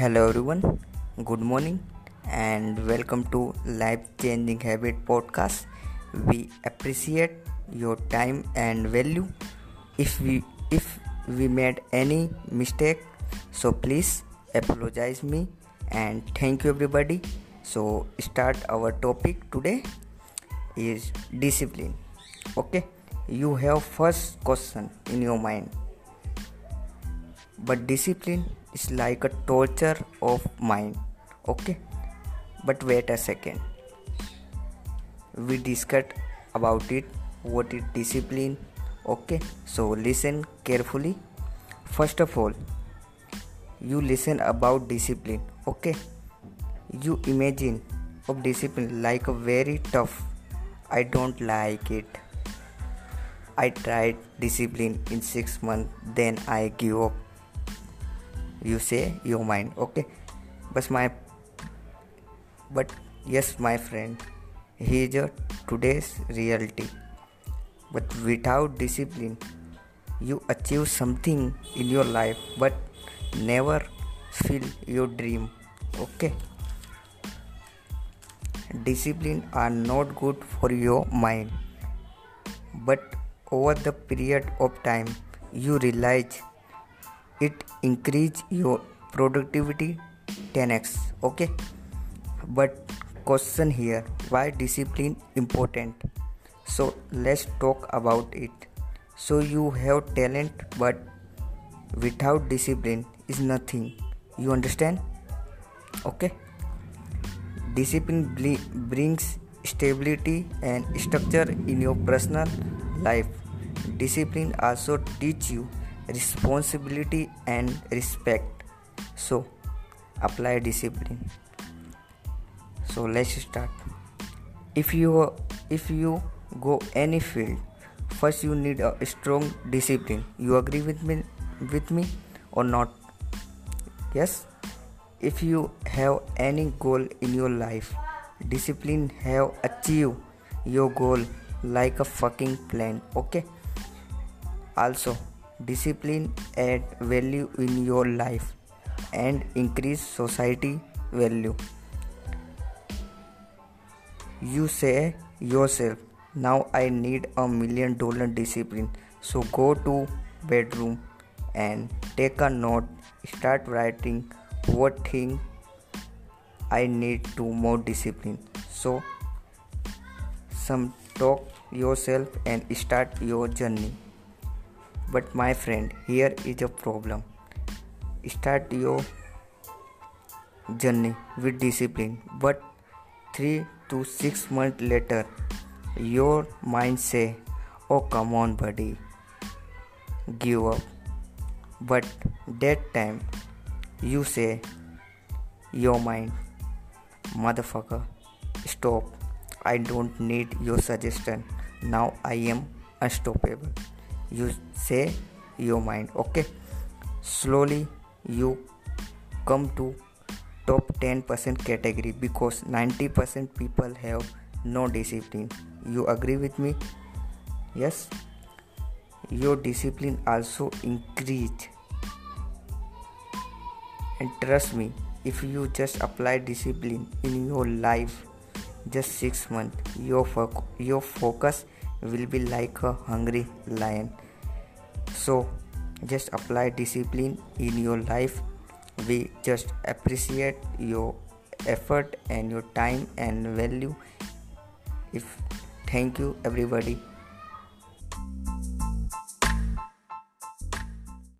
Hello everyone, good morning and welcome to Life Changing Habit podcast. We appreciate your time and value. If we if we made any mistake, so please apologize me and thank you everybody. So start our topic today is discipline. Okay, you have first question in your mind but discipline is like a torture of mind okay? But wait a second. We discussed about it what is discipline okay? So listen carefully. First of all you listen about discipline okay? You imagine of discipline like a very tough. I don't like it. I tried discipline in 6 months then i give up you say your mind. Okay. But my but yes my friend here's a today's reality. But without discipline you achieve something in your life but never feel your dream. Okay. Discipline are not good for your mind but over the period of time you realize it increase your productivity 10x okay? But question here why discipline important? So let's talk about it. So you have talent but without discipline is nothing. You understand? Okay? Discipline brings stability and structure in your personal life. Discipline also teach you responsibility and respect. So apply discipline. So let's start. If you if you go any field first you need a strong discipline. You agree with me with me or not? Yes? If you have any goal in your life discipline have achieve your goal like a fucking plan okay? Also discipline add value in your life and increase society value. You say yourself now i need a million dollar discipline so go to bedroom and take a note start writing what thing i need to more discipline. So some talk yourself and start your journey but my friend, here is a problem. Start your journey with discipline, but 3 to 6 months later, your mind say, "Oh come on buddy, give up." But that time you say, "Your mind, motherfucker, stop. I don't need your suggestion. Now I am unstoppable." You say your mind okay? Slowly you come to top 10% category because 90% people have no discipline. You agree with me? Yes. Your discipline also increase. And trust me if you just apply discipline in your life just 6 months your fo- your focus will be like a hungry lion. So, just apply discipline in your life. We just appreciate your effort and your time and value. If thank you, everybody.